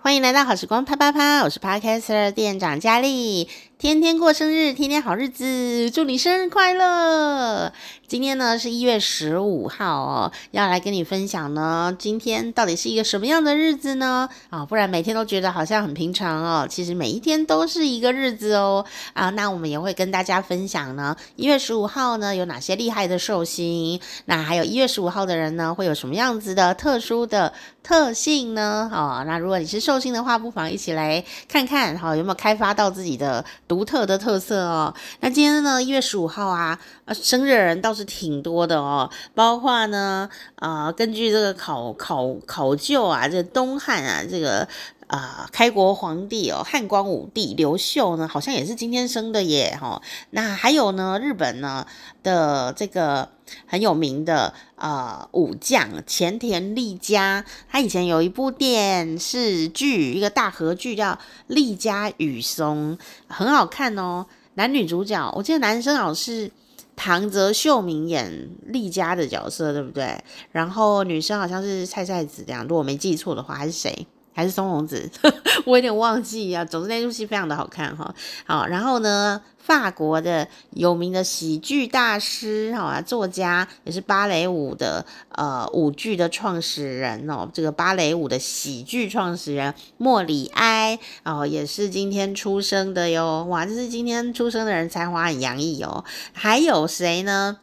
欢迎来到好时光啪啪啪，我是 Podcaster 店长佳丽。天天过生日，天天好日子，祝你生日快乐！今天呢是一月十五号哦，要来跟你分享呢，今天到底是一个什么样的日子呢？啊、不然每天都觉得好像很平常哦，其实每一天都是一个日子哦。啊，那我们也会跟大家分享呢，一月十五号呢有哪些厉害的寿星？那还有一月十五号的人呢会有什么样子的特殊的特性呢？哦，那如果你是寿星的话，不妨一起来看看，好、有没有开发到自己的。独特的特色哦，那今天呢，一月十五号啊，啊，生日的人倒是挺多的哦，包括呢，啊、呃，根据这个考考考究啊，这东汉啊，这个。啊、呃，开国皇帝哦，汉光武帝刘秀呢，好像也是今天生的耶，哈、哦。那还有呢，日本呢的这个很有名的、呃、武将前田利家，他以前有一部电视剧，一个大河剧叫《利家雨松》，很好看哦。男女主角，我记得男生好像是唐泽秀明演利家的角色，对不对？然后女生好像是菜菜子这样，如果我没记错的话，还是谁？还是松隆子，我有点忘记啊。总之那出戏非常的好看哈。好，然后呢，法国的有名的喜剧大师哈，作家也是芭蕾舞的呃舞剧的创始人哦。这个芭蕾舞的喜剧创始人莫里埃哦，也是今天出生的哟。哇，这是今天出生的人才华很洋溢哦。还有谁呢？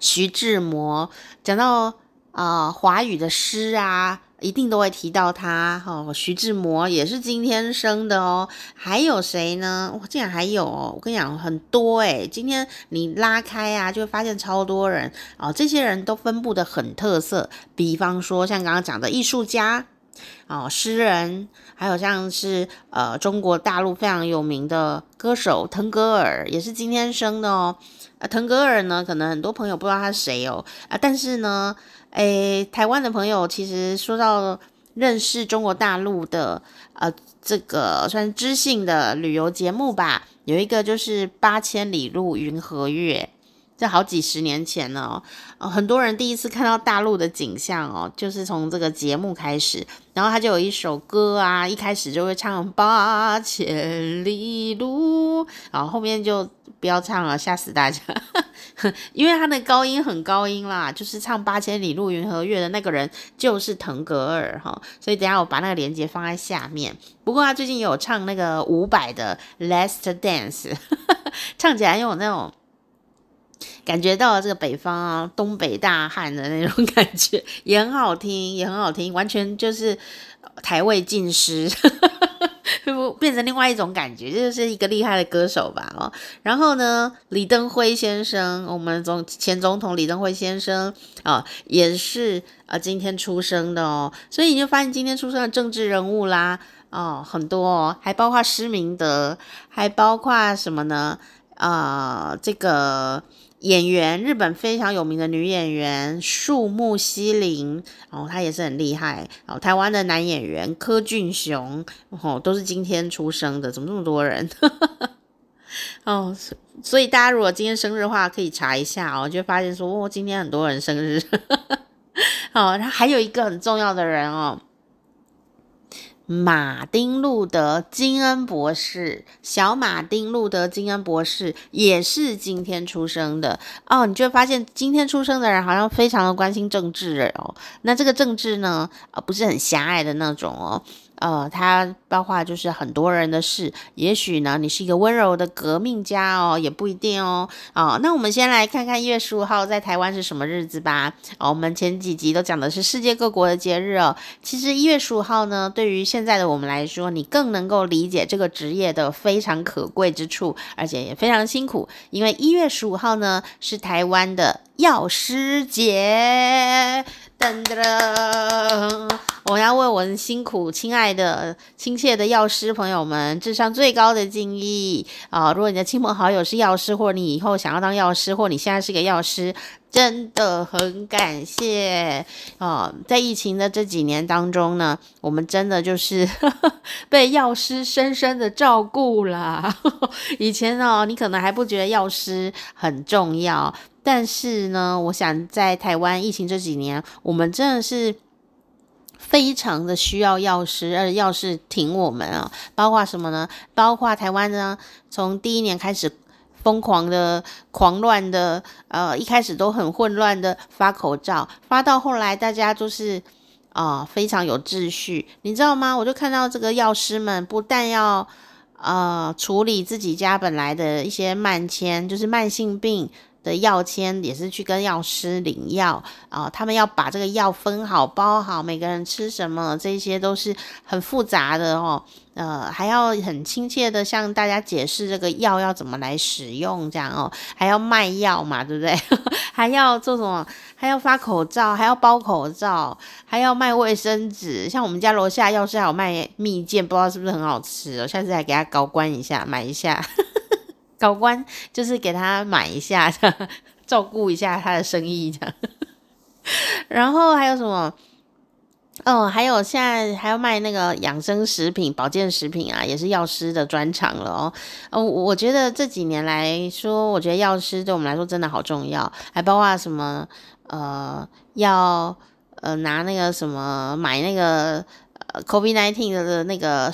徐志摩，讲到啊华语的诗啊。一定都会提到他哦，徐志摩也是今天生的哦。还有谁呢？哇，竟然还有哦！我跟你讲，很多诶，今天你拉开啊，就会发现超多人哦。这些人都分布得很特色，比方说像刚刚讲的艺术家哦，诗人，还有像是呃中国大陆非常有名的歌手腾格尔，也是今天生的哦。啊，腾格尔呢，可能很多朋友不知道他是谁哦。啊，但是呢。诶，台湾的朋友其实说到认识中国大陆的，呃，这个算知性的旅游节目吧，有一个就是《八千里路云和月》。这好几十年前了哦，很多人第一次看到大陆的景象哦，就是从这个节目开始，然后他就有一首歌啊，一开始就会唱八千里路，然后后面就不要唱了，吓死大家，因为他的高音很高音啦，就是唱八千里路云和月的那个人就是腾格尔哈，所以等下我把那个链接放在下面。不过他最近有唱那个伍佰的《Last Dance》，唱起来又有那种。感觉到这个北方啊，东北大汉的那种感觉，也很好听，也很好听，完全就是台味尽失，变成另外一种感觉，这就是一个厉害的歌手吧哦。然后呢，李登辉先生，我们总前总统李登辉先生啊、哦，也是啊今天出生的哦。所以你就发现今天出生的政治人物啦，哦很多哦，还包括施明德，还包括什么呢？啊、呃，这个。演员，日本非常有名的女演员树木希林，然哦，她也是很厉害。哦，台湾的男演员柯俊雄，哦，都是今天出生的，怎么这么多人？哦，所以大家如果今天生日的话，可以查一下哦，就发现说，哦，今天很多人生日。哦，然后还有一个很重要的人哦。马丁·路德·金恩博士，小马丁·路德·金恩博士也是今天出生的哦。你就会发现，今天出生的人好像非常的关心政治哦。那这个政治呢，呃，不是很狭隘的那种哦。呃，它包括就是很多人的事，也许呢，你是一个温柔的革命家哦，也不一定哦。哦，那我们先来看看一月十五号在台湾是什么日子吧。哦，我们前几集都讲的是世界各国的节日哦。其实一月十五号呢，对于现在的我们来说，你更能够理解这个职业的非常可贵之处，而且也非常辛苦，因为一月十五号呢是台湾的药师节。噔噔噔！我要为我的辛苦、亲爱的、亲切的药师朋友们致上最高的敬意啊！如果你的亲朋好友是药师，或者你以后想要当药师，或者你现在是个药师，真的很感谢啊！在疫情的这几年当中呢，我们真的就是呵 呵被药师深深的照顾了。以前呢，你可能还不觉得药师很重要。但是呢，我想在台湾疫情这几年，我们真的是非常的需要药师，而药师挺我们啊，包括什么呢？包括台湾呢，从第一年开始疯狂的、狂乱的，呃，一开始都很混乱的发口罩，发到后来大家就是啊、非常有秩序，你知道吗？我就看到这个药师们不但要呃处理自己家本来的一些慢签，就是慢性病。的药签也是去跟药师领药啊、他们要把这个药分好包好，每个人吃什么，这些都是很复杂的哦。呃，还要很亲切的向大家解释这个药要怎么来使用，这样哦，还要卖药嘛，对不对？还要做什么？还要发口罩，还要包口罩，还要卖卫生纸。像我们家楼下药师还有卖蜜饯，不知道是不是很好吃哦。下次来给他高官一下，买一下。高官就是给他买一下，照顾一下他的生意这样。然后还有什么？哦，还有现在还要卖那个养生食品、保健食品啊，也是药师的专长了哦。哦，我觉得这几年来说，我觉得药师对我们来说真的好重要，还包括什么？呃，要呃拿那个什么买那个呃 COVID-19 的那个。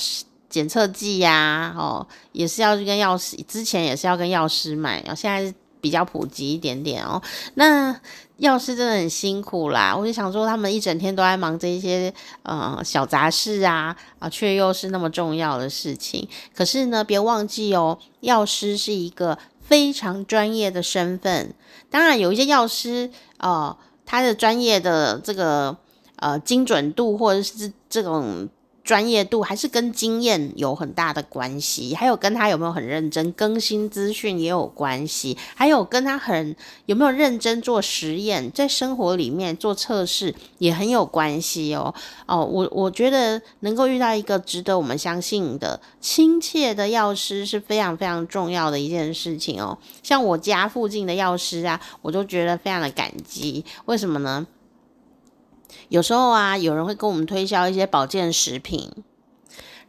检测剂呀，哦，也是要去跟药师，之前也是要跟药师买，然后现在比较普及一点点哦。那药师真的很辛苦啦，我就想说，他们一整天都在忙这些呃小杂事啊，啊，却又是那么重要的事情。可是呢，别忘记哦，药师是一个非常专业的身份。当然，有一些药师哦，他的专业的这个呃精准度或者是这种。专业度还是跟经验有很大的关系，还有跟他有没有很认真更新资讯也有关系，还有跟他很有没有认真做实验，在生活里面做测试也很有关系哦。哦，我我觉得能够遇到一个值得我们相信的亲切的药师是非常非常重要的一件事情哦。像我家附近的药师啊，我都觉得非常的感激。为什么呢？有时候啊，有人会跟我们推销一些保健食品，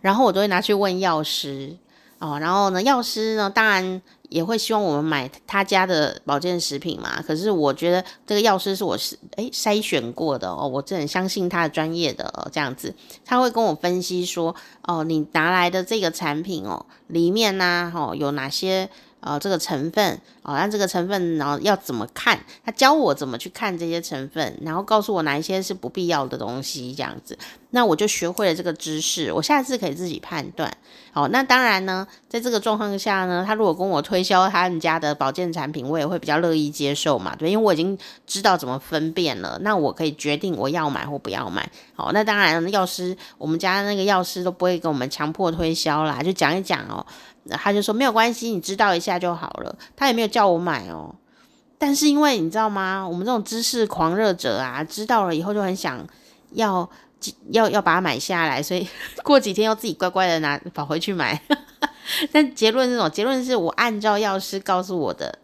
然后我都会拿去问药师哦。然后呢，药师呢，当然也会希望我们买他家的保健食品嘛。可是我觉得这个药师是我是诶筛选过的哦，我真的很相信他的专业的哦。这样子，他会跟我分析说哦，你拿来的这个产品哦，里面呢，哦，有哪些。呃，这个成分，哦，那这个成分，然后要怎么看？他教我怎么去看这些成分，然后告诉我哪一些是不必要的东西，这样子，那我就学会了这个知识，我下次可以自己判断。好，那当然呢，在这个状况下呢，他如果跟我推销他们家的保健产品，我也会比较乐意接受嘛，对，因为我已经知道怎么分辨了，那我可以决定我要买或不要买。好，那当然，药师，我们家那个药师都不会跟我们强迫推销啦，就讲一讲哦。他就说没有关系，你知道一下就好了。他也没有叫我买哦，但是因为你知道吗？我们这种知识狂热者啊，知道了以后就很想要要要把它买下来，所以 过几天又自己乖乖的拿跑回去买。但结论是什么？结论是我按照药师告诉我的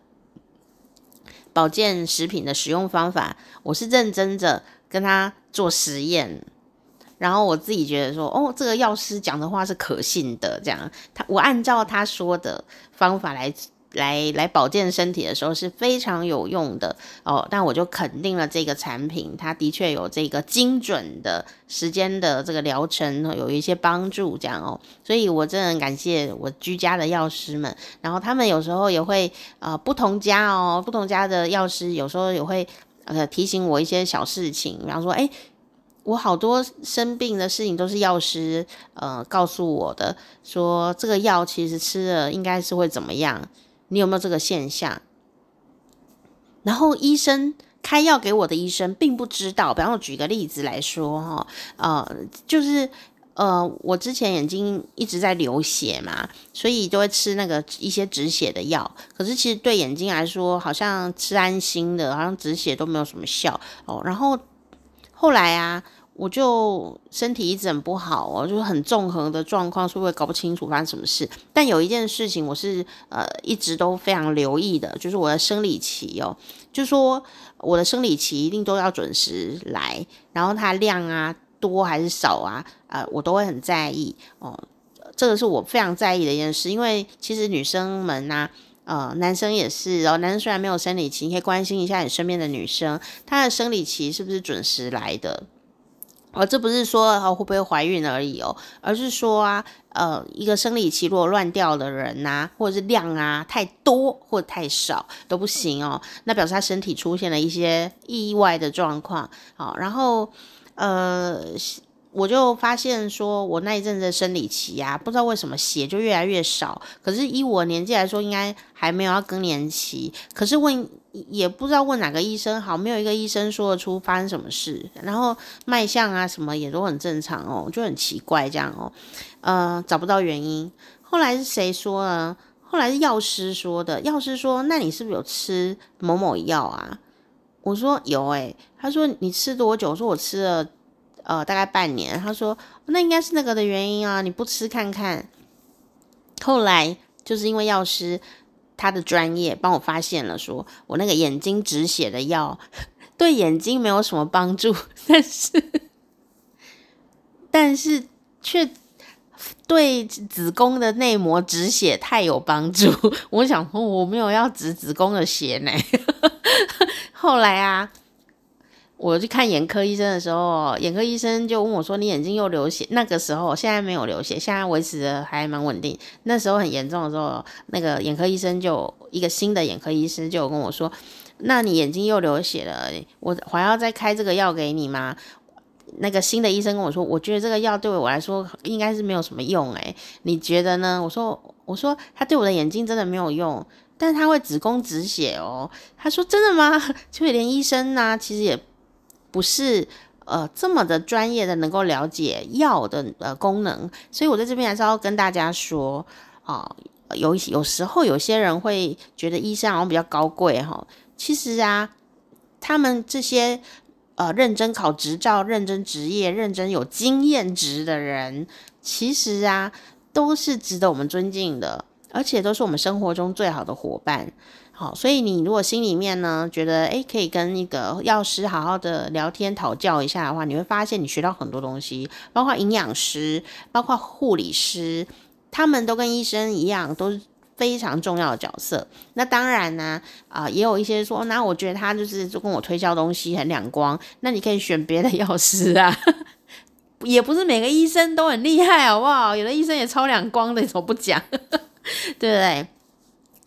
保健食品的使用方法，我是认真的跟他做实验。然后我自己觉得说，哦，这个药师讲的话是可信的，这样他我按照他说的方法来来来保健身体的时候是非常有用的哦。那我就肯定了这个产品，它的确有这个精准的时间的这个疗程有一些帮助，这样哦。所以我真的很感谢我居家的药师们，然后他们有时候也会呃不同家哦，不同家的药师有时候也会呃提醒我一些小事情，比方说哎。我好多生病的事情都是药师呃告诉我的，说这个药其实吃了应该是会怎么样，你有没有这个现象？然后医生开药给我的医生并不知道。比方说举个例子来说哈，呃，就是呃我之前眼睛一直在流血嘛，所以就会吃那个一些止血的药。可是其实对眼睛来说，好像吃安心的，好像止血都没有什么效哦。然后。后来啊，我就身体一直很不好哦，就是很综合的状况，所以我也搞不清楚发生什么事。但有一件事情我是呃一直都非常留意的，就是我的生理期哦，就说我的生理期一定都要准时来，然后它量啊多还是少啊，呃我都会很在意哦。这个是我非常在意的一件事，因为其实女生们呐、呃，男生也是哦。男生虽然没有生理期，你可以关心一下你身边的女生，她的生理期是不是准时来的？哦，这不是说哦会不会怀孕而已哦，而是说啊，呃，一个生理期如果乱掉的人呐、或者是量啊太多或太少都不行哦，那表示他身体出现了一些意外的状况。好，然后呃。我就发现说，我那一阵子生理期、啊，不知道为什么血就越来越少。可是以我年纪来说，应该还没有要更年期。可是问也不知道问哪个医生好，没有一个医生说得出发生什么事。然后脉象啊什么也都很正常哦，就很奇怪这样哦，呃，找不到原因。后来是谁说呢？后来是药师说的。药师说：“那你是不是有吃某某药啊？”我说：“有诶、”他说：“你吃多久？”我说：“我吃了。”呃，大概半年，他说那应该是那个的原因啊，你不吃看看。后来就是因为药师他的专业帮我发现了，说我那个眼睛止血的药对眼睛没有什么帮助，但是但是却对子宫的内膜止血太有帮助。我想说我没有要止子宫的血呢。后来啊。我去看眼科医生的时候，眼科医生就问我说：“你眼睛又流血？”那个时候现在没有流血，现在维持的还蛮稳定。那时候很严重的时候，那个眼科医生就一个新的眼科医生就跟我说：“那你眼睛又流血了，我还要再开这个药给你吗？”那个新的医生跟我说：“我觉得这个药对我来说应该是没有什么用，诶，你觉得呢？”我说：“我说他对我的眼睛真的没有用，但是他会子宫止血哦。”他说：“真的吗？” 就连医生呢、其实也。不是呃这么的专业的能够了解药的呃功能，所以我在这边还是要跟大家说啊、有有时候有些人会觉得医生好像比较高贵哈，其实啊，他们这些呃认真考执照、认真执业、认真有经验值的人，其实啊都是值得我们尊敬的，而且都是我们生活中最好的伙伴。好，所以你如果心里面呢觉得诶可以跟那个药师好好的聊天讨教一下的话，你会发现你学到很多东西，包括营养师、包括护理师，他们都跟医生一样，都是非常重要的角色。那当然呢，啊、也有一些说，那我觉得他就是就跟我推销东西很两光，那你可以选别的药师啊，也不是每个医生都很厉害，好不好？有的医生也超两光的，你怎么不讲？对不对？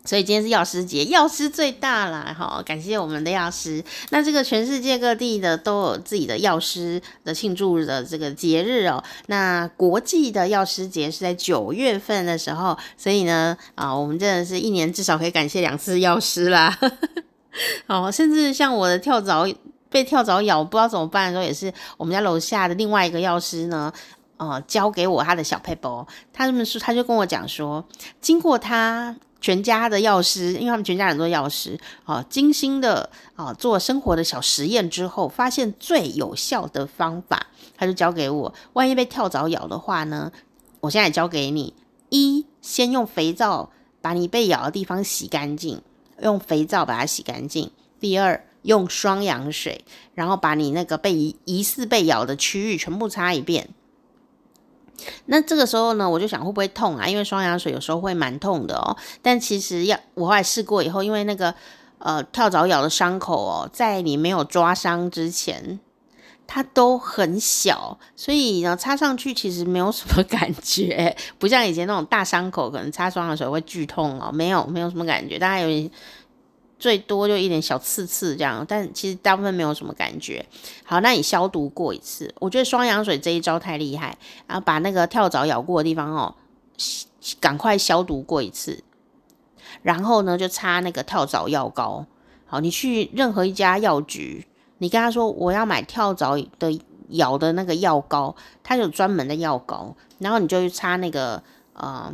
所以今天是药师节，药师最大啦。好，感谢我们的药师。那这个全世界各地的都有自己的药师的庆祝的这个节日哦。那国际的药师节是在九月份的时候，所以呢，啊，我们真的是一年至少可以感谢两次药师啦。哦，甚至像我的跳蚤被跳蚤咬，不知道怎么办的时候，也是我们家楼下的另外一个药师呢，呃，教给我他的小 paper，。他这么说，他就跟我讲说，经过他。全家的药师，因为他们全家人都是药师，啊，精心的啊做生活的小实验之后，发现最有效的方法，他就教给我。万一被跳蚤咬的话呢，我现在也教给你：一，先用肥皂把你被咬的地方洗干净，用肥皂把它洗干净；第二，用双氧水，然后把你那个被疑似被咬的区域全部擦一遍。那这个时候呢，我就想会不会痛啊？因为双氧水有时候会蛮痛的哦。但其实要我后来试过以后，因为那个呃跳蚤咬的伤口哦，在你没有抓伤之前，它都很小，所以呢擦上去其实没有什么 感觉，不像以前那种大伤口，可能擦双氧水会剧痛哦。没有，没有什么感觉，大概有点。最多就一点小刺刺这样，但其实大部分没有什么感觉。好，那你消毒过一次，我觉得双氧水这一招太厉害，然后把那个跳蚤咬过的地方哦，赶快消毒过一次，然后呢就擦那个跳蚤药膏。好，你去任何一家药局，你跟他说我要买跳蚤的咬的那个药膏，他有专门的药膏，然后你就去擦那个呃。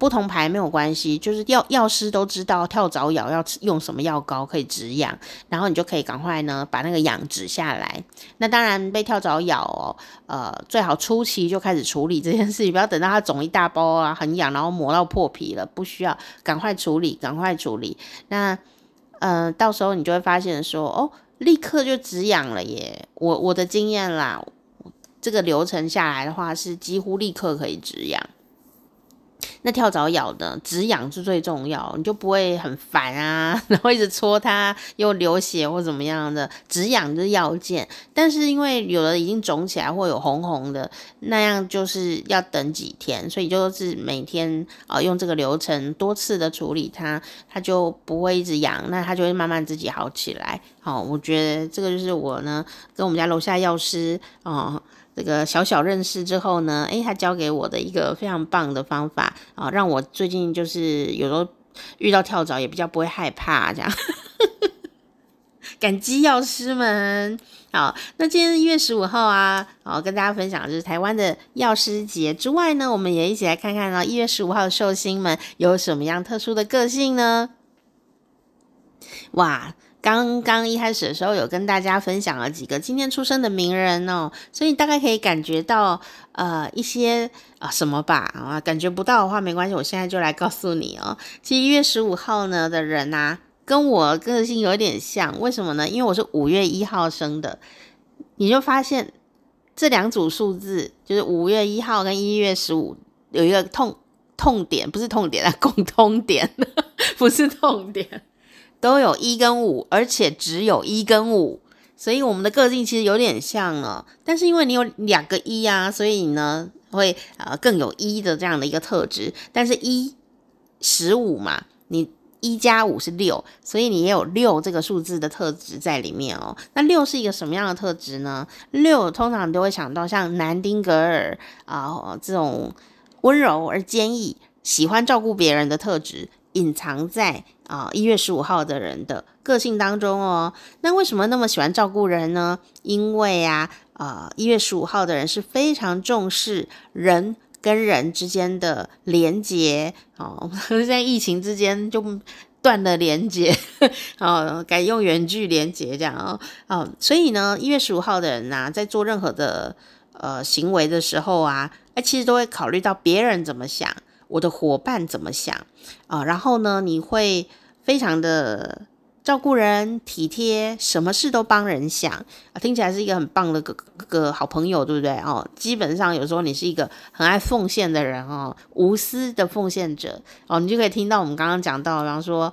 不同牌没有关系，就是药药师都知道跳蚤咬要用什么药膏可以止痒，然后你就可以赶快呢把那个痒止下来。那当然被跳蚤咬哦，呃，最好初期就开始处理这件事情，不要等到它肿一大包啊，很痒，然后磨到破皮了，不需要，赶快处理，赶快处理。那呃，到时候你就会发现说，哦，立刻就止痒了耶。我我的经验啦，这个流程下来的话是几乎立刻可以止痒。那跳蚤咬的止痒是最重要，你就不会很烦啊，然后一直戳它又流血或怎么样的，止痒就是要件。但是因为有的已经肿起来或有红红的，那样就是要等几天，所以就是每天啊、用这个流程多次的处理它，它就不会一直痒，那它就会慢慢自己好起来。好，我觉得这个就是我呢跟我们家楼下药师啊。这个小小认识之后呢，诶，他教给我的一个非常棒的方法，啊让我最近就是有时候遇到跳蚤也比较不会害怕，这样。感激药师们。好，那今天一月十五号啊，好，跟大家分享就是台湾的药师节之外呢，我们也一起来看看呢，一月十五号的寿星们有什么样特殊的个性呢？哇！刚刚一开始的时候，有跟大家分享了几个今天出生的名人哦，所以大概可以感觉到呃一些啊什么吧啊，感觉不到的话没关系，我现在就来告诉你哦。其实一月十五号呢的人呐、啊，跟我个性有点像，为什么呢？因为我是五月一号生的，你就发现这两组数字，就是五月一号跟一月十五有一个痛痛点，不是痛点啊，共通点，不是痛点。都有一跟五，而且只有一跟五，所以我们的个性其实有点像哦。但是因为你有两个一啊，所以呢会呃更有一的这样的一个特质。但是一十五嘛，你一加五是六，所以你也有六这个数字的特质在里面哦。那六是一个什么样的特质呢？六通常都会想到像南丁格尔啊、这种温柔而坚毅、喜欢照顾别人的特质。隐藏在啊一月十五号的人的个性当中哦。那为什么那么喜欢照顾人呢？因为啊，呃，一月十五号的人是非常重视人跟人之间的连结哦。在疫情之间就断了连接 哦，改用远距连接这样哦。哦，所以呢，一月十五号的人呐，在做任何的呃行为的时候啊，哎，其实都会考虑到别人怎么想。我的伙伴怎么想啊？然后呢，你会非常的照顾人、体贴，什么事都帮人想啊，听起来是一个很棒的个个好朋友，对不对哦？基本上有时候你是一个很爱奉献的人哦，无私的奉献者哦，你就可以听到我们刚刚讲到，比方说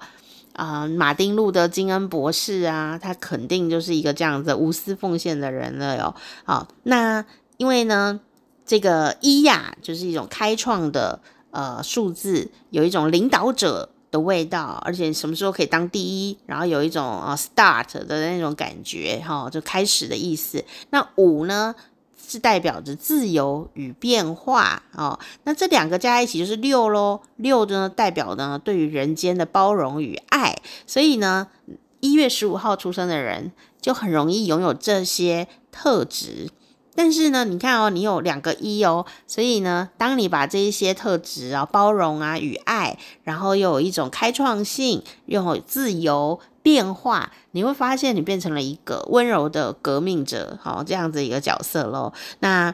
啊，马丁路德金恩博士啊，他肯定就是一个这样子无私奉献的人了哟。好，那因为呢，这个伊亚，就是一种开创的。呃，数字有一种领导者的味道，而且什么时候可以当第一，然后有一种啊 start 的那种感觉，哈、哦，就开始的意思。那五呢，是代表着自由与变化，哦，那这两个加在一起就是六喽。六呢，代表呢对于人间的包容与爱，所以呢，一月十五号出生的人就很容易拥有这些特质。但是呢，你看哦，你有两个一哦，所以呢，当你把这一些特质啊，包容啊与爱，然后又有一种开创性，又有自由变化，你会发现你变成了一个温柔的革命者，好，这样子一个角色喽。那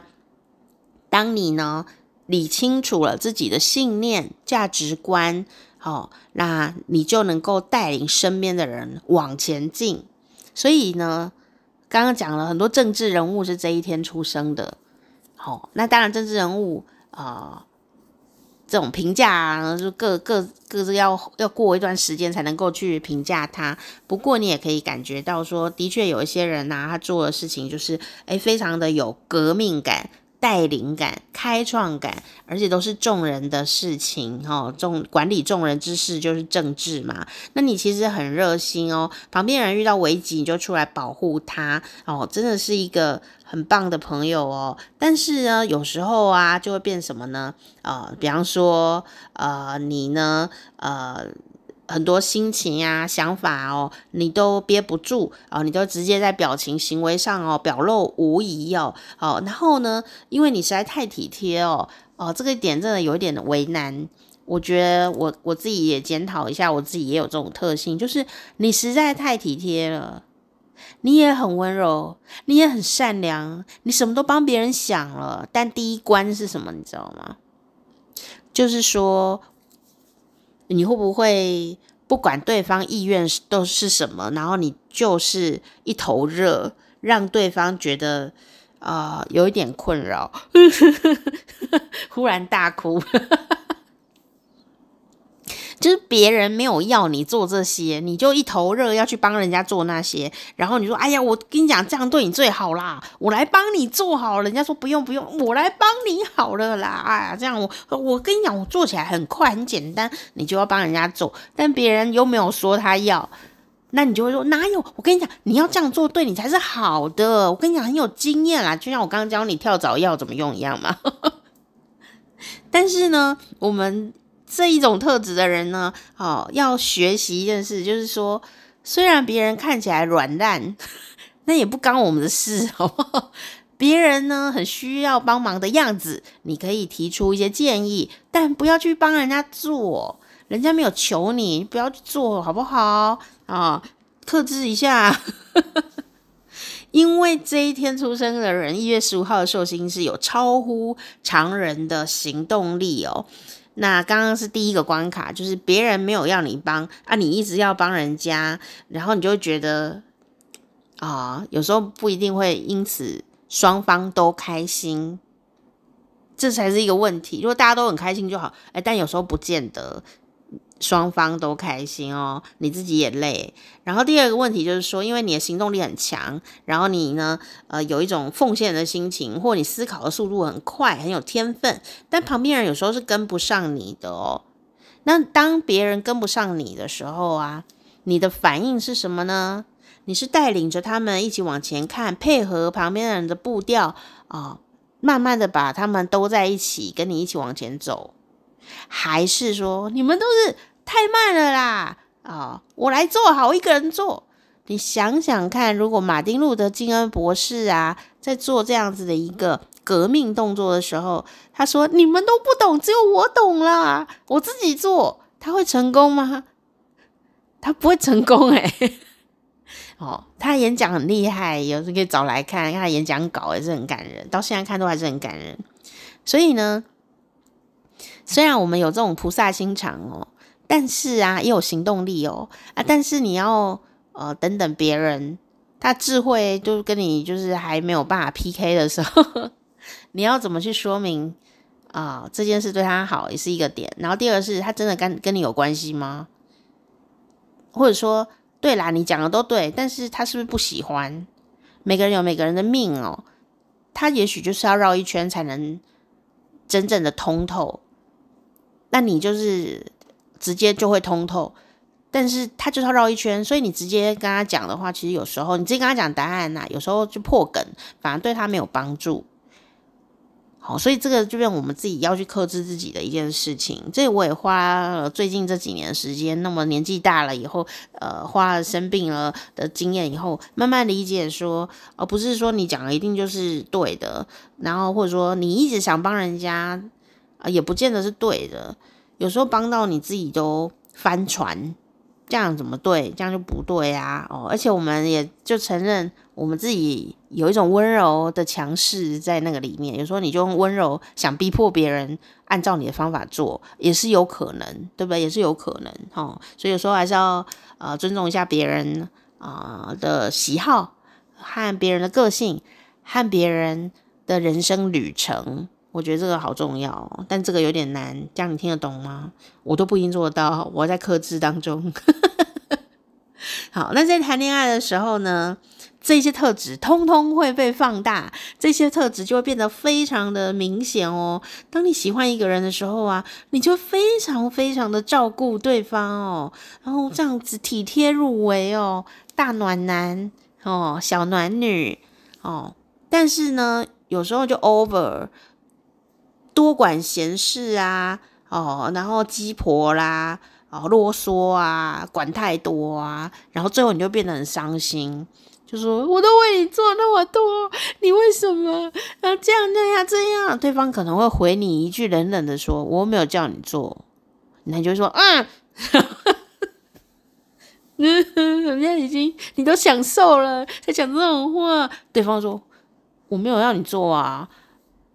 当你呢理清楚了自己的信念、价值观，好，那你就能够带领身边的人往前进。所以呢。刚刚讲了很多政治人物是这一天出生的，好、哦，那当然政治人物啊、这种评价啊，就各各各自要要过一段时间才能够去评价他。不过你也可以感觉到说，的确有一些人呐、他做的事情就是诶，非常的有革命感。带领感、开创感，而且都是众人的事情，哈，众管理众人之事就是政治嘛。那你其实很热心哦，旁边人遇到危机你就出来保护他，哦，真的是一个很棒的朋友哦。但是呢，有时候啊，就会变什么呢？呃，比方说，呃，你呢，呃。很多心情啊、想法哦，你都憋不住啊，你都直接在表情、行为上哦表露无遗哦，好，然后呢，因为你实在太体贴哦，哦，这个点真的有一点为难。我觉得我我自己也检讨一下，我自己也有这种特性，就是你实在太体贴了，你也很温柔，你也很善良，你什么都帮别人想了，但第一关是什么，你知道吗？就是说。你会不会不管对方意愿都是什么，然后你就是一头热，让对方觉得啊、呃、有一点困扰，忽然大哭。就是别人没有要你做这些，你就一头热要去帮人家做那些，然后你说：“哎呀，我跟你讲，这样对你最好啦，我来帮你做好了。”人家说：“不用不用，我来帮你好了啦。”哎呀，这样我我跟你讲，我做起来很快很简单，你就要帮人家做，但别人又没有说他要，那你就会说：“哪有？我跟你讲，你要这样做对你才是好的。”我跟你讲，很有经验啦，就像我刚刚教你跳蚤药怎么用一样嘛。但是呢，我们。这一种特质的人呢，哦，要学习一件事，就是说，虽然别人看起来软烂，那也不干我们的事，好不好？别人呢很需要帮忙的样子，你可以提出一些建议，但不要去帮人家做，人家没有求你，不要去做，好不好？啊、克制一下，因为这一天出生的人，一月十五号的寿星是有超乎常人的行动力哦。那刚刚是第一个关卡，就是别人没有要你帮啊，你一直要帮人家，然后你就觉得啊，有时候不一定会因此双方都开心，这才是一个问题。如果大家都很开心就好，哎，但有时候不见得。双方都开心哦，你自己也累。然后第二个问题就是说，因为你的行动力很强，然后你呢，呃，有一种奉献的心情，或你思考的速度很快，很有天分，但旁边人有时候是跟不上你的哦。那当别人跟不上你的时候啊，你的反应是什么呢？你是带领着他们一起往前看，配合旁边人的步调啊，慢慢的把他们都在一起，跟你一起往前走。还是说你们都是太慢了啦？啊、哦，我来做好，一个人做。你想想看，如果马丁路德金恩博士啊，在做这样子的一个革命动作的时候，他说：“你们都不懂，只有我懂啦，我自己做，他会成功吗？他不会成功哎、哦，他演讲很厉害，有时可以找来看，看他演讲稿也是很感人，到现在看都还是很感人。所以呢。虽然我们有这种菩萨心肠哦，但是啊，也有行动力哦啊，但是你要呃等等别人，他智慧就跟你就是还没有办法 PK 的时候，你要怎么去说明啊、这件事对他好也是一个点。然后第二个是他真的跟跟你有关系吗？或者说，对啦，你讲的都对，但是他是不是不喜欢？每个人有每个人的命哦，他也许就是要绕一圈才能真正的通透。那你就是直接就会通透，但是他就是要绕一圈，所以你直接跟他讲的话，其实有时候你直接跟他讲答案呐、有时候就破梗，反而对他没有帮助。好，所以这个就变我们自己要去克制自己的一件事情。这我也花了最近这几年时间，那么年纪大了以后，呃，花了生病了的经验以后，慢慢理解说，而不是说你讲的一定就是对的，然后或者说你一直想帮人家。啊，也不见得是对的，有时候帮到你自己都翻船，这样怎么对？这样就不对啊！哦，而且我们也就承认，我们自己有一种温柔的强势在那个里面。有时候你就用温柔想逼迫别人按照你的方法做，也是有可能，对不对？也是有可能，哦。所以有时候还是要呃尊重一下别人啊、的喜好和别人的个性和别人的人生旅程。我觉得这个好重要，但这个有点难，这样你听得懂吗？我都不一定做得到，我在克制当中。好，那在谈恋爱的时候呢，这些特质通通会被放大，这些特质就会变得非常的明显哦。当你喜欢一个人的时候啊，你就非常非常的照顾对方哦，然后这样子体贴入微哦，大暖男哦，小暖女哦。但是呢，有时候就 over。多管闲事啊，哦，然后鸡婆啦，哦，啰嗦啊，管太多啊，然后最后你就变得很伤心，就说我都为你做那么多，你为什么要这样那样这样？对方可能会回你一句冷冷的说：“我没有叫你做。”那你就说：“嗯，嗯，人家已经你都享受了，在讲这种话。”对方说：“我没有要你做啊。”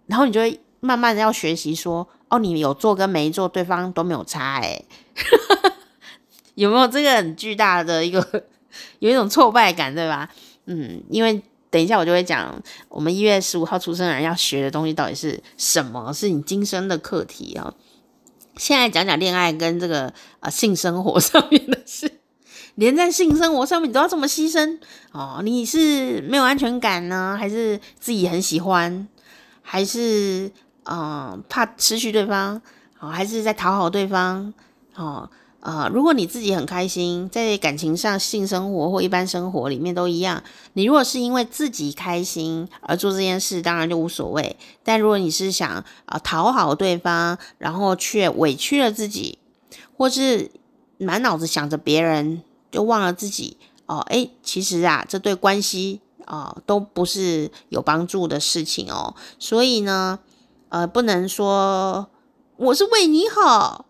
然后你就会。慢慢的要学习说，哦，你有做跟没做，对方都没有差，诶 有没有这个很巨大的一个，有一种挫败感，对吧？嗯，因为等一下我就会讲，我们一月十五号出生的人要学的东西到底是什么，是你今生的课题啊。现在讲讲恋爱跟这个呃性生活上面的事，连在性生活上面你都要这么牺牲哦？你是没有安全感呢，还是自己很喜欢，还是嗯、怕失去对方，哦，还是在讨好对方，哦？啊、呃，如果你自己很开心，在感情上、性生活或一般生活里面都一样。你如果是因为自己开心而做这件事，当然就无所谓。但如果你是想啊、呃、讨好对方，然后却委屈了自己，或是满脑子想着别人，就忘了自己哦，诶，其实啊，这对关系啊、都不是有帮助的事情哦。所以呢，呃，不能说我是为你好。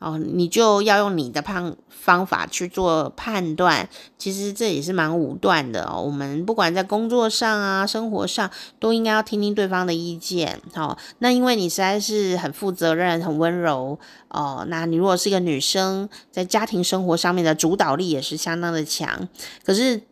哦，你就要用你的判方法去做判断，其实这也是蛮武断的哦。我们不管在工作上啊、生活上，都应该要听听对方的意见。哦，那因为你实在是很负责任、很温柔哦。那你如果是一个女生，在家庭生活上面的主导力也是相当的强，可是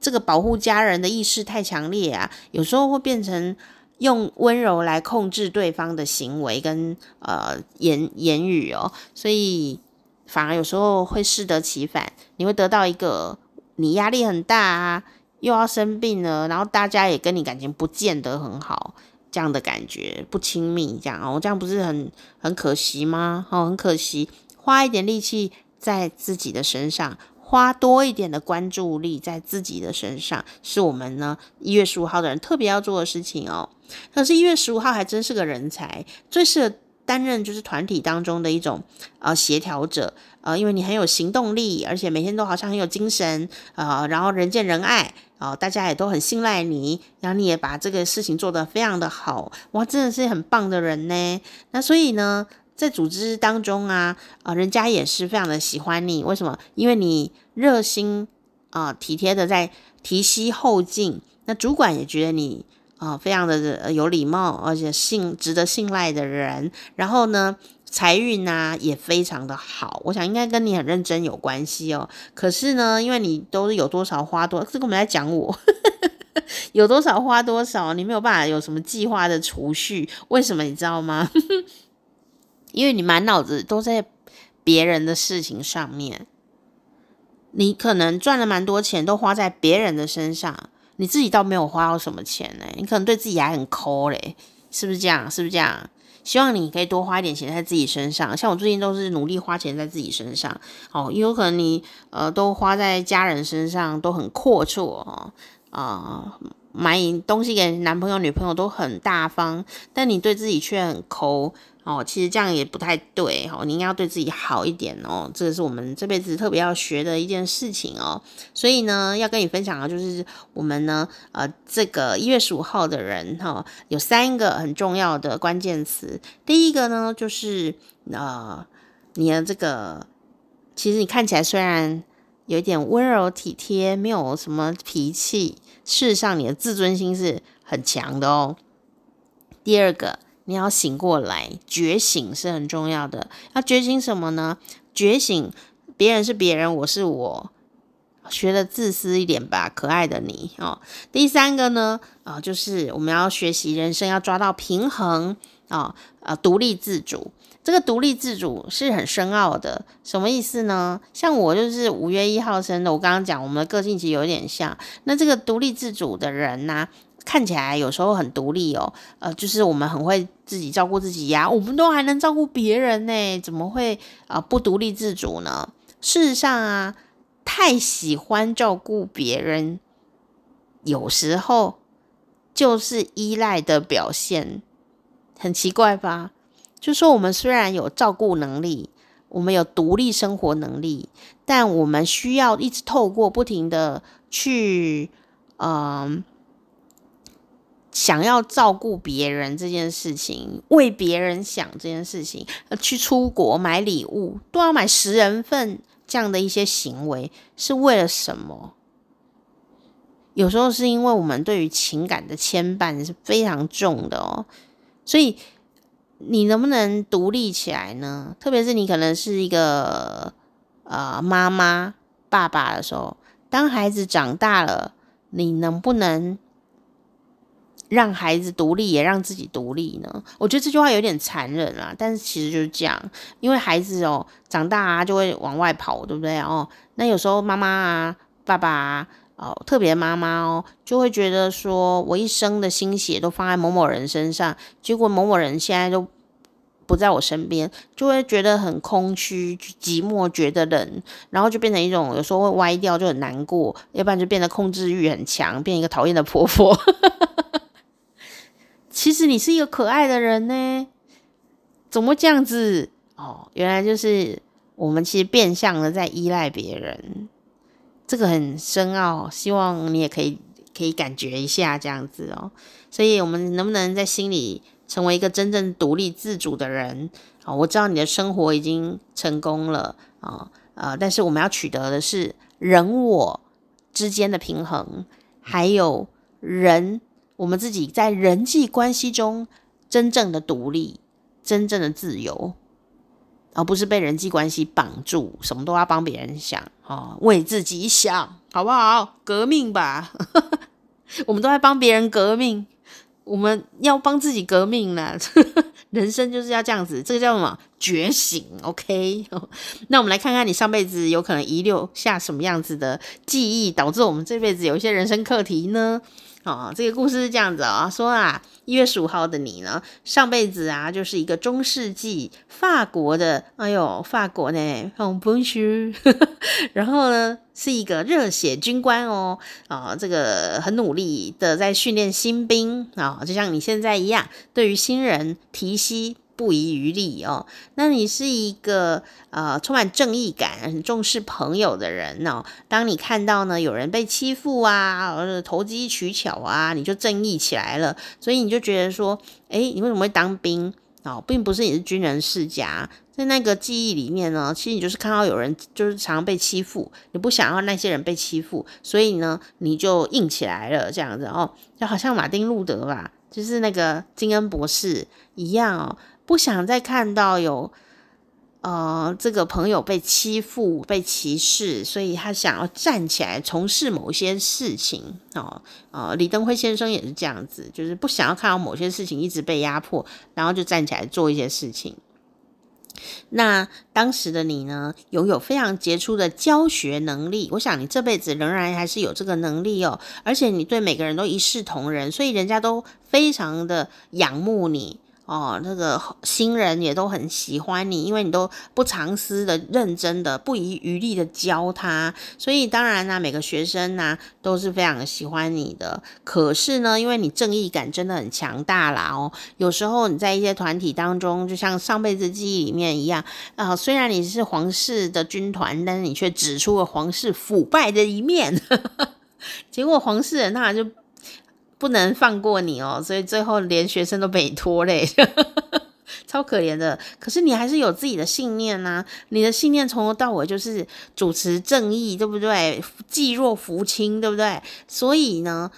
这个保护家人的意识太强烈啊，有时候会变成。用温柔来控制对方的行为跟呃言言语哦，所以反而有时候会适得其反。你会得到一个你压力很大啊，又要生病了，然后大家也跟你感情不见得很好，这样的感觉不亲密，这样哦，这样不是很很可惜吗？哦，很可惜，花一点力气在自己的身上。花多一点的关注力在自己的身上，是我们呢一月十五号的人特别要做的事情哦。可是，一月十五号还真是个人才，最适合担任就是团体当中的一种呃协调者，呃，因为你很有行动力，而且每天都好像很有精神，呃，然后人见人爱，啊、呃，大家也都很信赖你，然后你也把这个事情做得非常的好，哇，真的是很棒的人呢。那所以呢，在组织当中啊，啊、人家也是非常的喜欢你。为什么？因为你热心啊、体贴的在提携后进。那主管也觉得你啊、非常的有礼貌，而且信值得信赖的人。然后呢，财运啊也非常的好。我想应该跟你很认真有关系哦。可是呢，因为你都是有多少花多，这个我们来讲我 有多少花多少，你没有办法有什么计划的储蓄。为什么你知道吗？因为你满脑子都在别人的事情上面，你可能赚了蛮多钱，都花在别人的身上，你自己倒没有花到什么钱呢？你可能对自己还很抠嘞，是不是这样？是不是这样？希望你可以多花一点钱在自己身上。像我最近都是努力花钱在自己身上，哦，也有可能你呃都花在家人身上，都很阔绰哦，啊、买东西给男朋友、女朋友都很大方，但你对自己却很抠。哦，其实这样也不太对哦，你应该要对自己好一点哦，这个是我们这辈子特别要学的一件事情哦。所以呢，要跟你分享的就是我们呢，呃，这个一月十五号的人哈、哦，有三个很重要的关键词。第一个呢，就是呃，你的这个，其实你看起来虽然有一点温柔体贴，没有什么脾气，事实上你的自尊心是很强的哦。第二个。你要醒过来，觉醒是很重要的。要觉醒什么呢？觉醒别人是别人，我是我，学得自私一点吧，可爱的你哦。第三个呢，啊、就是我们要学习人生要抓到平衡啊，呃，独立自主。这个独立自主是很深奥的，什么意思呢？像我就是五月一号生的，我刚刚讲我们的个性其实有点像。那这个独立自主的人呢、看起来有时候很独立哦，呃，就是我们很会自己照顾自己呀，我们都还能照顾别人呢，怎么会啊、不独立自主呢？事实上啊，太喜欢照顾别人，有时候就是依赖的表现，很奇怪吧？就说我们虽然有照顾能力，我们有独立生活能力，但我们需要一直透过不停的去，嗯、想要照顾别人这件事情，为别人想这件事情，去出国买礼物都要买十人份，这样的一些行为是为了什么？有时候是因为我们对于情感的牵绊是非常重的哦，所以你能不能独立起来呢？特别是你可能是一个呃妈妈、爸爸的时候，当孩子长大了，你能不能？让孩子独立，也让自己独立呢？我觉得这句话有点残忍啊，但是其实就是这样，因为孩子哦长大啊就会往外跑，对不对哦？那有时候妈妈啊、爸爸啊，哦，特别妈妈哦，就会觉得说我一生的心血都放在某某人身上，结果某某人现在都不在我身边，就会觉得很空虚、寂寞，觉得冷，然后就变成一种有时候会歪掉，就很难过，要不然就变得控制欲很强，变一个讨厌的婆婆。其实你是一个可爱的人呢，怎么这样子？哦，原来就是我们其实变相的在依赖别人，这个很深奥，希望你也可以可以感觉一下这样子哦。所以，我们能不能在心里成为一个真正独立自主的人？啊、我知道你的生活已经成功了啊、哦，呃，但是我们要取得的是人我之间的平衡，还有人。我们自己在人际关系中真正的独立、真正的自由，而不是被人际关系绑住，什么都要帮别人想啊，为自己想，好不好？革命吧！我们都在帮别人革命，我们要帮自己革命了。人生就是要这样子，这个叫什么？觉醒。OK，那我们来看看你上辈子有可能遗留下什么样子的记忆，导致我们这辈子有一些人生课题呢？哦，这个故事是这样子啊、哦，说啊，一月十五号的你呢，上辈子啊就是一个中世纪法国的，哎呦，法国呢，很风趣，然后呢是一个热血军官哦，啊、哦，这个很努力的在训练新兵啊、哦，就像你现在一样，对于新人提膝。不遗余力哦，那你是一个呃充满正义感、很重视朋友的人哦。当你看到呢有人被欺负啊，或者投机取巧啊，你就正义起来了。所以你就觉得说，诶，你为什么会当兵哦？并不是你是军人世家，在那个记忆里面呢，其实你就是看到有人就是常常被欺负，你不想要那些人被欺负，所以呢你就硬起来了，这样子哦，就好像马丁路德吧，就是那个金恩博士一样哦。不想再看到有，呃，这个朋友被欺负、被歧视，所以他想要站起来从事某些事情。哦，呃，李登辉先生也是这样子，就是不想要看到某些事情一直被压迫，然后就站起来做一些事情。那当时的你呢，拥有非常杰出的教学能力，我想你这辈子仍然还是有这个能力哦，而且你对每个人都一视同仁，所以人家都非常的仰慕你。哦，那个新人也都很喜欢你，因为你都不藏私的、认真的、不遗余力的教他，所以当然呢、每个学生呢、都是非常的喜欢你的。可是呢，因为你正义感真的很强大啦哦，有时候你在一些团体当中，就像上辈子记忆里面一样啊、虽然你是皇室的军团，但是你却指出了皇室腐败的一面，结果皇室人那就。不能放过你哦，所以最后连学生都被拖累，超可怜的。可是你还是有自己的信念呐、啊，你的信念从头到尾就是主持正义，对不对？济弱扶清，对不对？所以呢。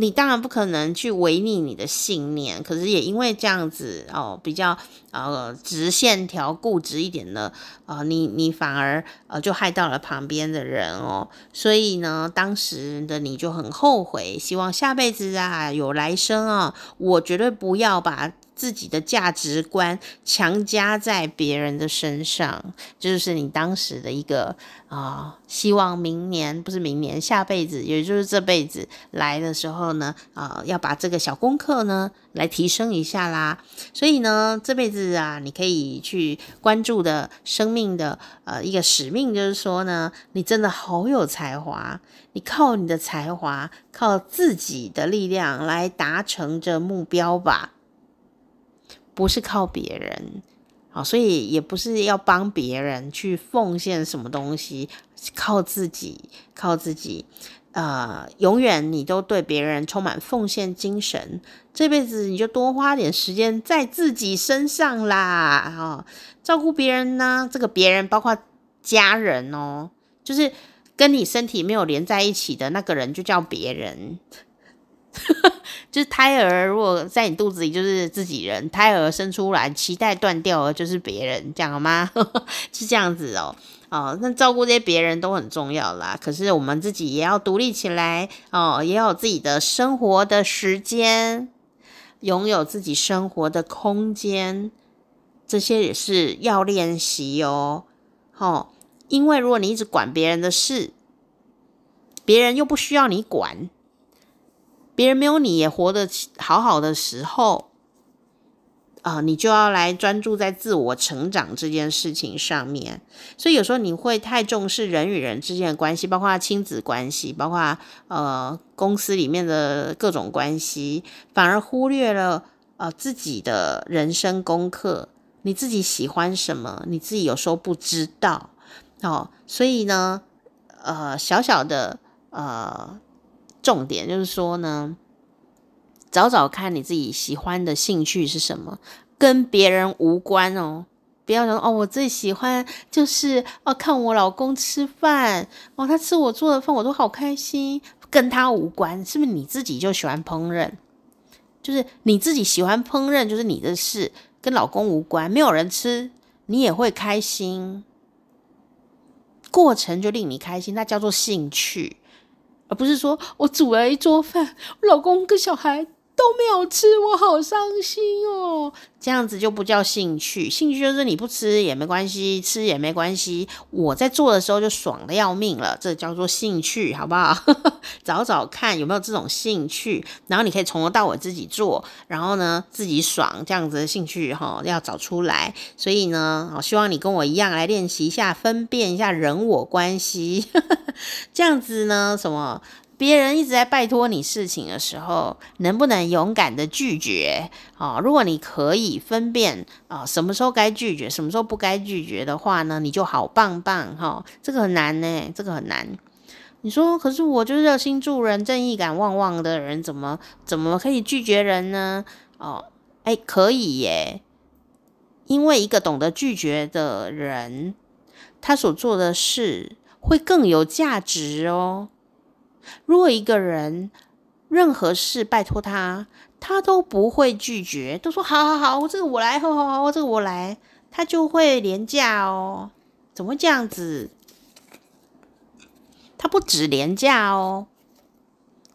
你当然不可能去违逆你的信念，可是也因为这样子哦，比较呃直线条、固执一点呢啊、呃，你你反而呃就害到了旁边的人哦，所以呢，当时的你就很后悔，希望下辈子啊有来生啊，我绝对不要把。自己的价值观强加在别人的身上，就是你当时的一个啊、希望明年不是明年，下辈子，也就是这辈子来的时候呢，啊、要把这个小功课呢来提升一下啦。所以呢，这辈子啊，你可以去关注的生命的呃一个使命，就是说呢，你真的好有才华，你靠你的才华，靠自己的力量来达成这目标吧。不是靠别人，好，所以也不是要帮别人去奉献什么东西，靠自己，靠自己，呃，永远你都对别人充满奉献精神，这辈子你就多花点时间在自己身上啦，哦，照顾别人呢，这个别人包括家人哦，就是跟你身体没有连在一起的那个人就叫别人。就是胎儿如果在你肚子里就是自己人，胎儿生出来脐带断掉了就是别人，这样好吗？是这样子哦。哦，那照顾这些别人都很重要啦。可是我们自己也要独立起来哦，也有自己的生活的时间，拥有自己生活的空间，这些也是要练习哦。哦，因为如果你一直管别人的事，别人又不需要你管，别人没有你也活得好好的时候。啊、你就要来专注在自我成长这件事情上面，所以有时候你会太重视人与人之间的关系，包括亲子关系，包括呃公司里面的各种关系，反而忽略了呃自己的人生功课。你自己喜欢什么？你自己有时候不知道哦。所以呢，呃，小小的呃重点就是说呢。找找看你自己喜欢的兴趣是什么，跟别人无关哦。不要说哦，我最喜欢就是哦，看我老公吃饭哦，他吃我做的饭，我都好开心，跟他无关。是不是你自己就喜欢烹饪？就是你自己喜欢烹饪，就是你的事，跟老公无关。没有人吃，你也会开心，过程就令你开心，那叫做兴趣，而不是说我煮了一桌饭，我老公跟小孩。都没有吃，我好伤心哦。这样子就不叫兴趣，兴趣就是你不吃也没关系，吃也没关系。我在做的时候就爽得要命了，这叫做兴趣，好不好？找找看有没有这种兴趣，然后你可以从头到尾自己做，然后呢自己爽，这样子的兴趣哈要找出来。所以呢，我希望你跟我一样来练习一下，分辨一下人我关系，这样子呢什么？别人一直在拜托你事情的时候，能不能勇敢的拒绝？啊、如果你可以分辨啊、什么时候该拒绝，什么时候不该拒绝的话呢，你就好棒棒哈、哦。这个很难呢，这个很难。你说，可是我就是热心助人、正义感旺旺的人，怎么怎么可以拒绝人呢？哦，哎，可以耶，因为一个懂得拒绝的人，他所做的事会更有价值哦。如果一个人任何事拜托他，他都不会拒绝，都说好好好，我这个我来，好好好，我这个我来，他就会廉价哦。怎么会这样子？他不止廉价哦，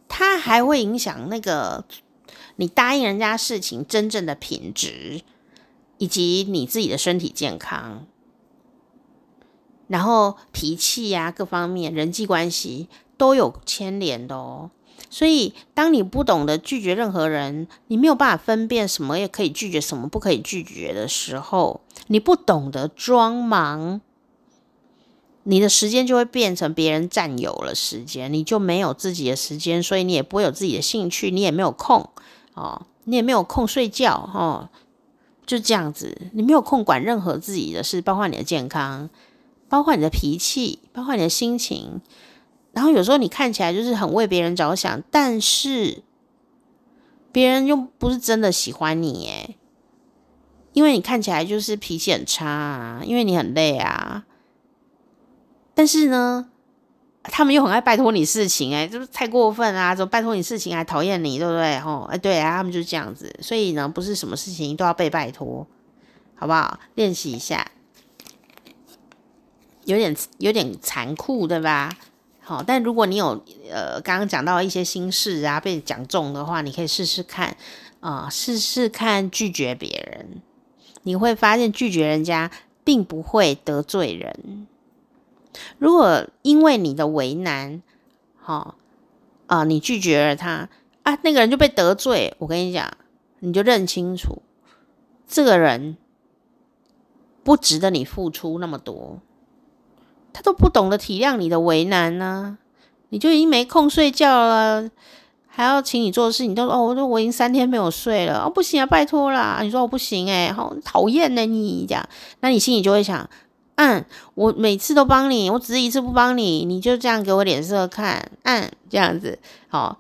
他还会影响那个你答应人家事情真正的品质，以及你自己的身体健康，然后脾气呀，各方面人际关系。都有牵连的哦，所以当你不懂得拒绝任何人，你没有办法分辨什么也可以拒绝，什么不可以拒绝的时候，你不懂得装忙，你的时间就会变成别人占有了时间，你就没有自己的时间，所以你也不会有自己的兴趣，你也没有空哦，你也没有空睡觉哦，就这样子，你没有空管任何自己的事，包括你的健康，包括你的脾气，包括你的心情。然后有时候你看起来就是很为别人着想，但是别人又不是真的喜欢你诶，因为你看起来就是脾气很差啊，因为你很累啊。但是呢，他们又很爱拜托你事情，诶，就是太过分啊！怎么拜托你事情还讨厌你，对不对？吼，哎，对啊，他们就是这样子。所以呢，不是什么事情都要被拜托，好不好？练习一下，有点有点残酷，对吧？好，但如果你有呃刚刚讲到一些心事啊，被讲中的话，你可以试试看啊，试试看拒绝别人，你会发现拒绝人家并不会得罪人。如果因为你的为难，好啊，你拒绝了他啊，那个人就被得罪。我跟你讲，你就认清楚，这个人不值得你付出那么多。他都不懂得体谅你的为难呢、你就已经没空睡觉了，还要请你做事，你都说哦，我说我已经三天没有睡了，哦，不行啊，拜托啦，你说我不行诶，好讨厌呢你这样，那你心里就会想，嗯，我每次都帮你，我只是一次不帮你，你就这样给我脸色看，嗯，这样子，好，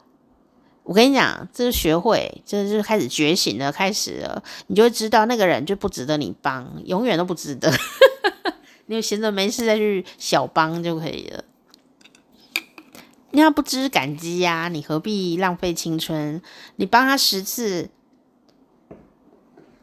我跟你讲，这是学会，这是开始觉醒了，开始了，你就会知道那个人就不值得你帮，永远都不值得。你闲着没事再去小帮就可以了。你要不知感激呀、你何必浪费青春？你帮他十次，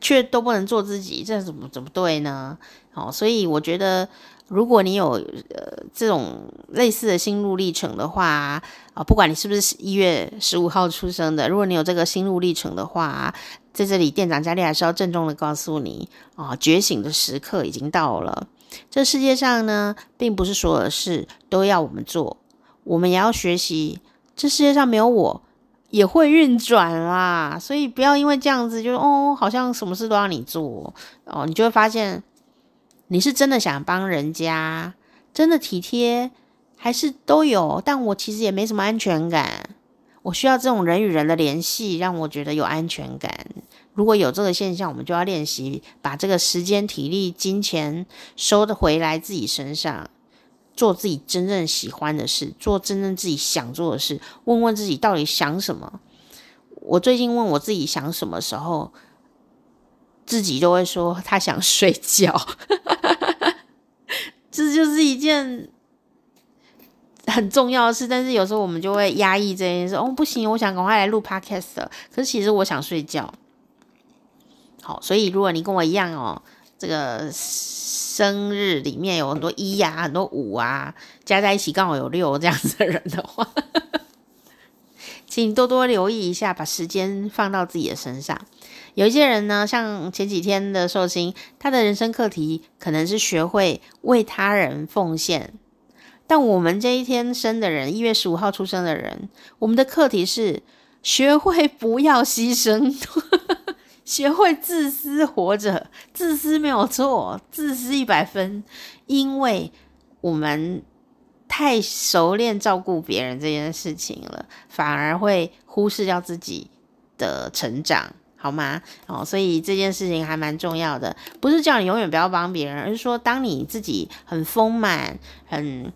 却都不能做自己，这怎么怎么对呢？好，所以我觉得，如果你有呃这种类似的心路历程的话啊，不管你是不是一月十五号出生的，如果你有这个心路历程的话，在这里店长佳丽还是要郑重的告诉你啊，觉醒的时刻已经到了。这世界上呢，并不是所有的事都要我们做。我们也要学习，这世界上没有我也会运转啦，所以不要因为这样子就哦，好像什么事都要你做哦，你就会发现你是真的想帮人家，真的体贴，还是都有，但我其实也没什么安全感，我需要这种人与人的联系，让我觉得有安全感。如果有这个现象，我们就要练习把这个时间、体力、金钱收得回来自己身上。做自己真正喜欢的事，做真正自己想做的事。问问自己到底想什么。我最近问我自己想什么时候，自己就会说他想睡觉。这就是一件很重要的事，但是有时候我们就会压抑这件事。哦，不行，我想赶快来录 podcast。可是其实我想睡觉。好，所以如果你跟我一样哦，这个。生日里面有很多一呀、很多五啊，加在一起刚好有六这样子的人的话，请多多留意一下，把时间放到自己的身上。有一些人呢，像前几天的寿星，他的人生课题可能是学会为他人奉献。但我们这一天生的人，一月十五号出生的人，我们的课题是学会不要牺牲。学会自私活着，自私没有错，自私一百分，因为我们太熟练照顾别人这件事情了，反而会忽视掉自己的成长，好吗？哦，所以这件事情还蛮重要的，不是叫你永远不要帮别人，而是说当你自己很丰满，很。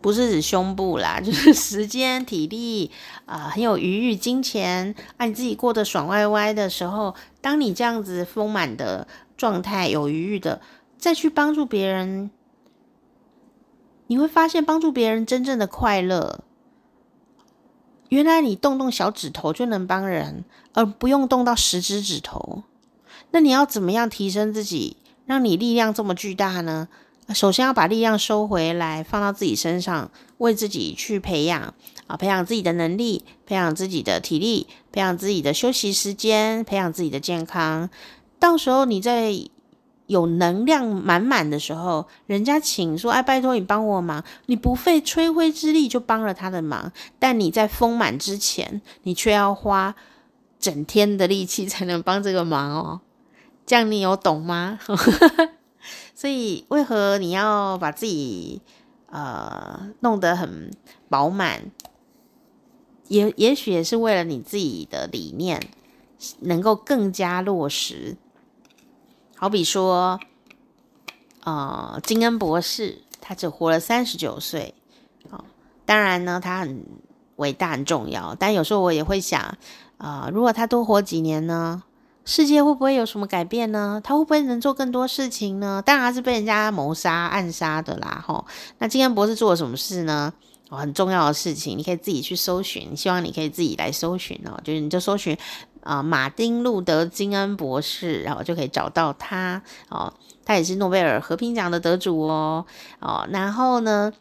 不是指胸部啦，就是时间、体力啊、很有余裕、金钱，啊，你自己过得爽歪歪的时候，当你这样子丰满的状态、有余裕的，再去帮助别人，你会发现帮助别人真正的快乐。原来你动动小指头就能帮人，而不用动到十指指头。那你要怎么样提升自己，让你力量这么巨大呢？首先要把力量收回来，放到自己身上，为自己去培养啊，培养自己的能力，培养自己的体力，培养自己的休息时间，培养自己的健康。到时候你在有能量满满的时候，人家请说：“哎，拜托你帮我忙。”你不费吹灰之力就帮了他的忙，但你在丰满之前，你却要花整天的力气 才能帮这个忙哦。这样你有懂吗？所以，为何你要把自己呃弄得很饱满？也也许也是为了你自己的理念能够更加落实。好比说，呃，金恩博士，他只活了三十九岁，哦，当然呢，他很伟大、很重要。但有时候我也会想，啊、呃，如果他多活几年呢？世界会不会有什么改变呢？他会不会能做更多事情呢？当然是被人家谋杀、暗杀的啦！吼，那金恩博士做了什么事呢？哦，很重要的事情，你可以自己去搜寻。希望你可以自己来搜寻哦，就是你就搜寻啊，马丁路德金恩博士，然后就可以找到他哦。他也是诺贝尔和平奖的得主哦。哦，然后呢？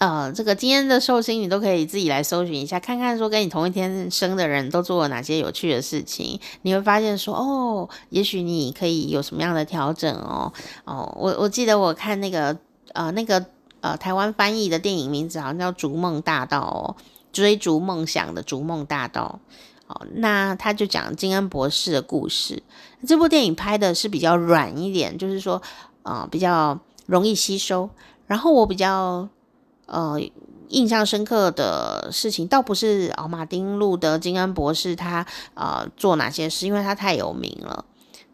呃，这个今天的寿星你都可以自己来搜寻一下，看看说跟你同一天生的人都做了哪些有趣的事情，你会发现说哦，也许你可以有什么样的调整哦。哦，我我记得我看那个呃那个呃台湾翻译的电影名字好像叫《逐梦大道》哦，追逐梦想的逐梦大道。哦，那他就讲金恩博士的故事。这部电影拍的是比较软一点，就是说呃比较容易吸收。然后我比较。呃，印象深刻的事情倒不是哦，马丁路德金恩博士他呃做哪些事，因为他太有名了。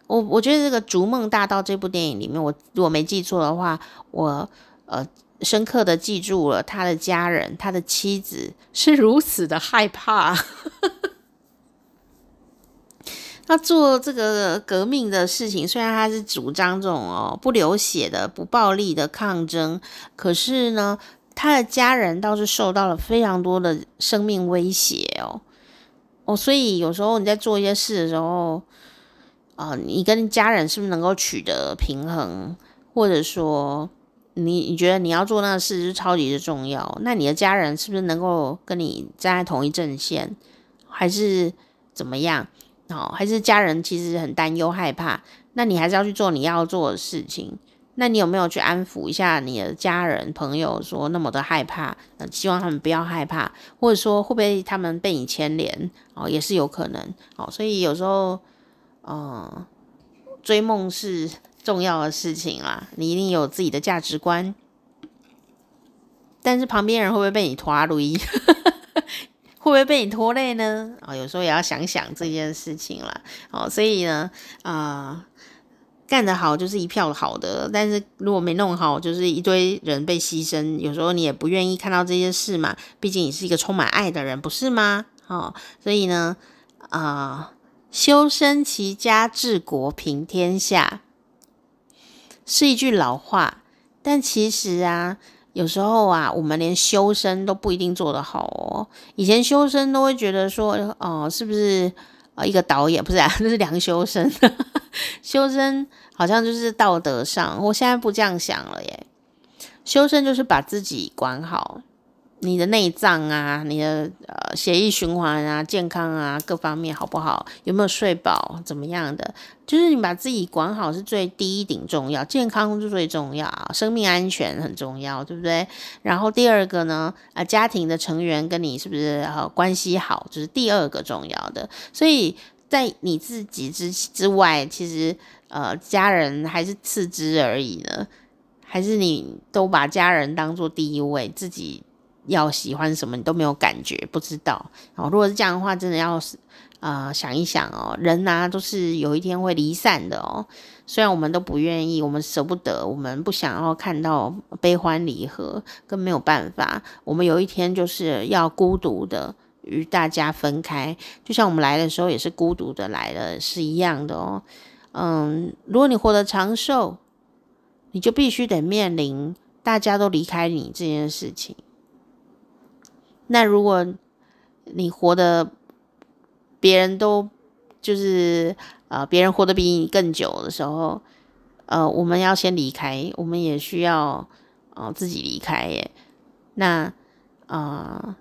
我我觉得这个《逐梦大道》这部电影里面，我如果没记错的话，我呃深刻的记住了他的家人，他的妻子是如此的害怕。他做这个革命的事情，虽然他是主张这种哦不流血的、不暴力的抗争，可是呢。他的家人倒是受到了非常多的生命威胁哦。哦，所以有时候你在做一些事的时候，啊、你跟家人是不是能够取得平衡，或者说你你觉得你要做那个事是超级的重要，那你的家人是不是能够跟你站在同一阵线，还是怎么样？哦，还是家人其实很担忧害怕，那你还是要去做你要做的事情。那你有没有去安抚一下你的家人朋友，说那么的害怕，呃，希望他们不要害怕，或者说会不会他们被你牵连哦，也是有可能哦。所以有时候，呃，追梦是重要的事情啦，你一定有自己的价值观，但是旁边人会不会被你拖累？会不会被你拖累呢？啊、哦，有时候也要想想这件事情啦。哦，所以呢，啊、干得好就是一票好的，但是如果没弄好，就是一堆人被牺牲。有时候你也不愿意看到这些事嘛，毕竟你是一个充满爱的人，不是吗？哦，所以呢，啊、修身齐家治国平天下是一句老话，但其实啊，有时候啊，我们连修身都不一定做得好哦。以前修身都会觉得说，哦、是不是？啊，一个导演不是啊，那是梁修身。修身好像就是道德上，我现在不这样想了耶。修身就是把自己管好。你的内脏啊，你的呃血液循环啊，健康啊，各方面好不好？有没有睡饱？怎么样的？就是你把自己管好是最第一顶重要，健康是最重要，生命安全很重要，对不对？然后第二个呢，呃，家庭的成员跟你是不是呃关系好，就是第二个重要的。所以在你自己之之外，其实呃家人还是次之而已呢，还是你都把家人当做第一位，自己。要喜欢什么你都没有感觉，不知道哦。如果是这样的话，真的要是啊、呃、想一想哦，人呐、啊、都是有一天会离散的哦。虽然我们都不愿意，我们舍不得，我们不想要看到悲欢离合，更没有办法。我们有一天就是要孤独的与大家分开，就像我们来的时候也是孤独的来了，是一样的哦。嗯，如果你活得长寿，你就必须得面临大家都离开你这件事情。那如果你活得别人都就是呃，别人活得比你更久的时候，呃，我们要先离开，我们也需要呃自己离开耶。那呃，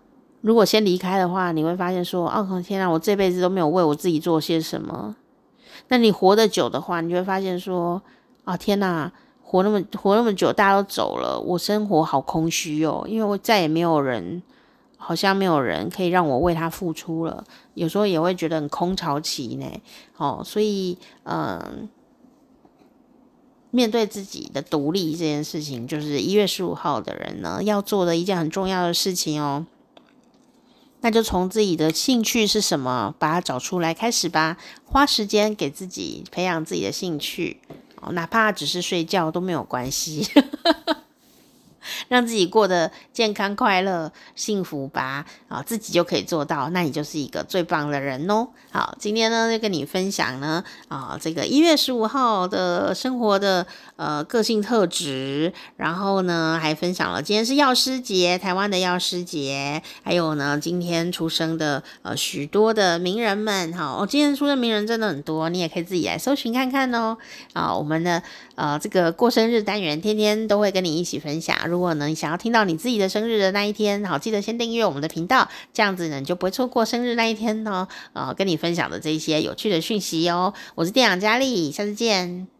如果先离开的话，你会发现说，哦天啊，我这辈子都没有为我自己做些什么。那你活得久的话，你就会发现说，啊天哪，活那么活那么久，大家都走了，我生活好空虚哦，因为我再也没有人。好像没有人可以让我为他付出了，有时候也会觉得很空巢期呢。哦，所以嗯，面对自己的独立这件事情，就是一月十五号的人呢要做的一件很重要的事情哦。那就从自己的兴趣是什么，把它找出来开始吧。花时间给自己培养自己的兴趣，哦，哪怕只是睡觉都没有关系。让自己过得健康、快乐、幸福吧，啊，自己就可以做到，那你就是一个最棒的人哦。好，今天呢就跟你分享呢，啊，这个一月十五号的生活的呃个性特质，然后呢还分享了今天是药师节，台湾的药师节，还有呢今天出生的呃许多的名人们，好，哦，今天出生名人真的很多，你也可以自己来搜寻看看哦。啊，我们的呃这个过生日单元，天天都会跟你一起分享。如果呢，你想要听到你自己的生日的那一天，好，记得先订阅我们的频道，这样子呢，你就不会错过生日那一天呢，呃，跟你分享的这些有趣的讯息哦。我是店长佳丽，下次见。